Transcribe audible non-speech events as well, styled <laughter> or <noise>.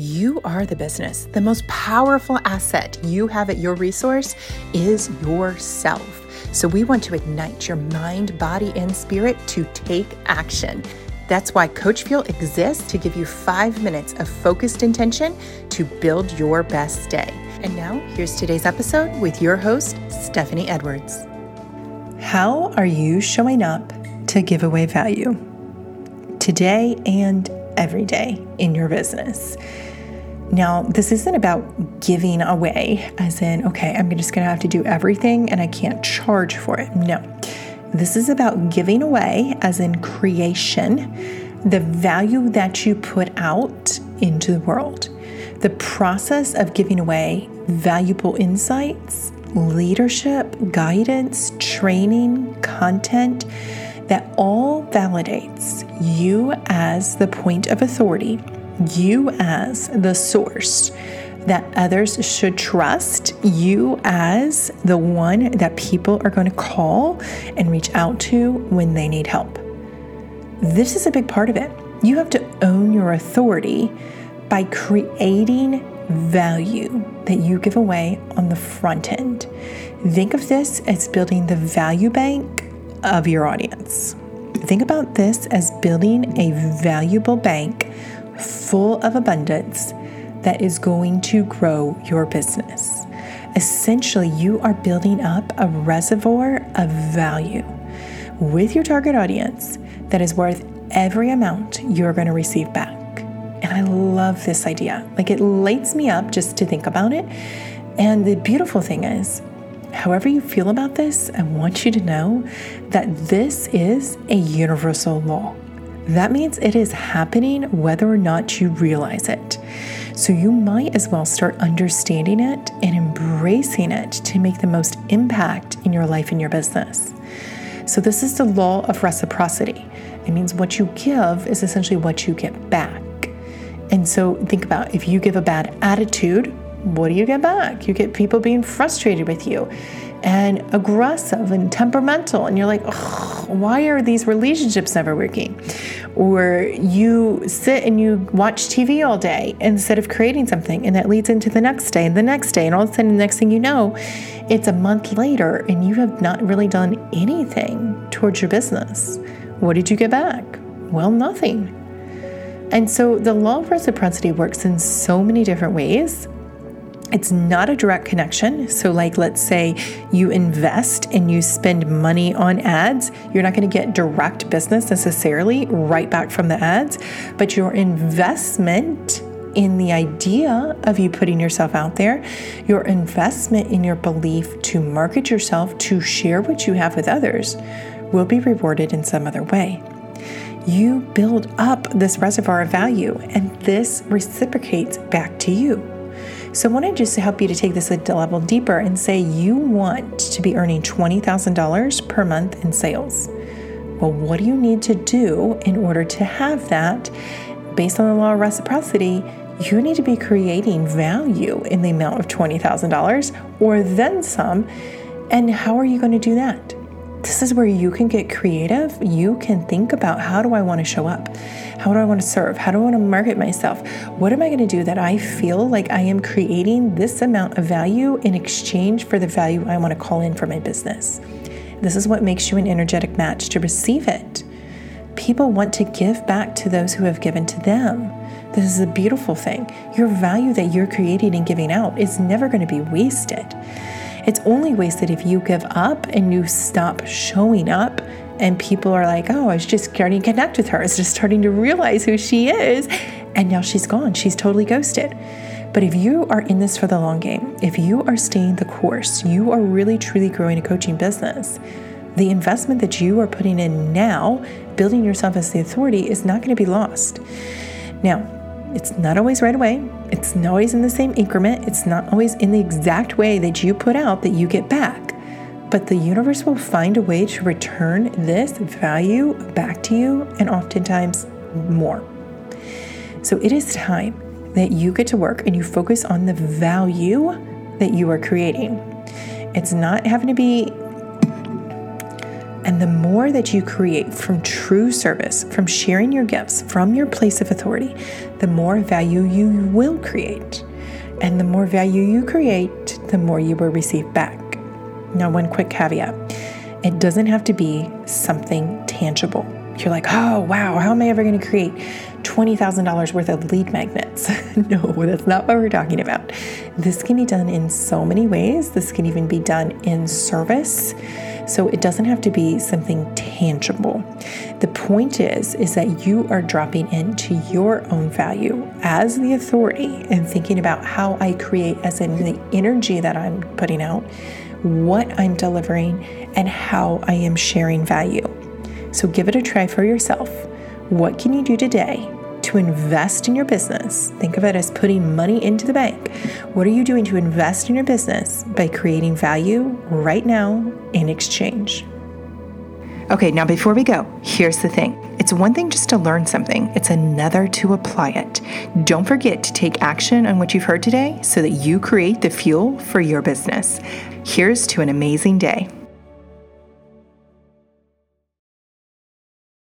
You are the business. The most powerful asset you have at your resource is yourself. So, we want to ignite your mind, body, and spirit to take action. That's why Coach Fuel exists to give you five minutes of focused intention to build your best day. And now, here's today's episode with your host, Stephanie Edwards. How are you showing up to give away value today and every day in your business? Now, this isn't about giving away, as in, okay, I'm just to have to do everything and I can't charge for it. No. This is about giving away, as in creation, the value that you put out into the world. The process of giving away valuable insights, leadership, guidance, training, content that all validates you as the point of authority you as the source that others should trust, you as the one that people are going to call and reach out to when they need help. This is a big part of it. You have to own your authority by creating value that you give away on the front end. Think of this as building the value bank of your audience. Think about this as building a valuable bank full of abundance that is going to grow your business. Essentially, you are building up a reservoir of value with your target audience that is worth every amount you're going to receive back. And I love this idea. Like it lights me up just to think about it. And the beautiful thing is, however you feel about this, I want you to know that this is a universal law that means it is happening whether or not you realize it. So you might as well start understanding it and embracing it to make the most impact in your life and your business. So, this is the law of reciprocity. It means what you give is essentially what you get back. And so, think about if you give a bad attitude, what do you get back? You get people being frustrated with you and aggressive and temperamental. And you're like, why are these relationships never working? Or you sit and you watch TV all day instead of creating something, and that leads into the next day and the next day. And all of a sudden, the next thing you know, it's a month later and you have not really done anything towards your business. What did you get back? Well, nothing. And so the law of reciprocity works in so many different ways it's not a direct connection. So, like, let's say you invest and you spend money on ads, you're not going to get direct business necessarily right back from the ads, but your investment in the idea of you putting yourself out there, your investment in your belief to market yourself, to share what you have with others, will be rewarded in some other way. You build up this reservoir of value, and this reciprocates back to you. So I wanted just to help you to take this a level deeper and say you want to be earning $20,000 per month in sales. Well, what do you need to do in order to have that? Based on the law of reciprocity, you need to be creating value in the amount of $20,000 or then some. And how are you going to do that? This is where you can get creative. You can think about how do I want to show up? How do I want to serve? How do I want to market myself? What am I going to do that I feel like I am creating this amount of value in exchange for the value I want to call in for my business? This is what makes you an energetic match to receive it. People want to give back to those who have given to them. This is a beautiful thing. Your value that you're creating and giving out is never going to be wasted. It's only wasted if you give up and you stop showing up and people are like, oh, I was just starting to connect with her. I was just starting to realize who she is. And now she's gone. She's totally ghosted. But if you are in this for the long game, if you are staying the course, you are really truly growing a coaching business. The investment that you are putting in now, building yourself as the authority, is not going to be lost. Now, it's not always right away. It's not always in the same increment. It's not always in the exact way that you put out that you get back. But the universe will find a way to return this value back to you and oftentimes more. So it is time that you get to work and you focus on the value that you are creating. It's not having to be And the more that you create from true service, from sharing your gifts from your place of authority, the more value you will create. And the more value you create, the more you will receive back. Now, one quick caveat it doesn't have to be something tangible. You're like, oh, wow, how am I ever going to create $20,000 worth of lead magnets? <laughs> no, that's not what we're talking about. This can be done in so many ways. This can even be done in service. So it doesn't have to be something tangible. The point is is that you are dropping into your own value as the authority and thinking about how I create as in the energy that I'm putting out, what I'm delivering, and how I am sharing value. So give it a try for yourself. What can you do today to invest in your business. Think of it as putting money into the bank. What are you doing to invest in your business by creating value right now in exchange? Okay, now before we go, here's the thing. It's one thing just to learn something, it's another to apply it. Don't forget to take action on what you've heard today so that you create the fuel for your business. Here's to an amazing day.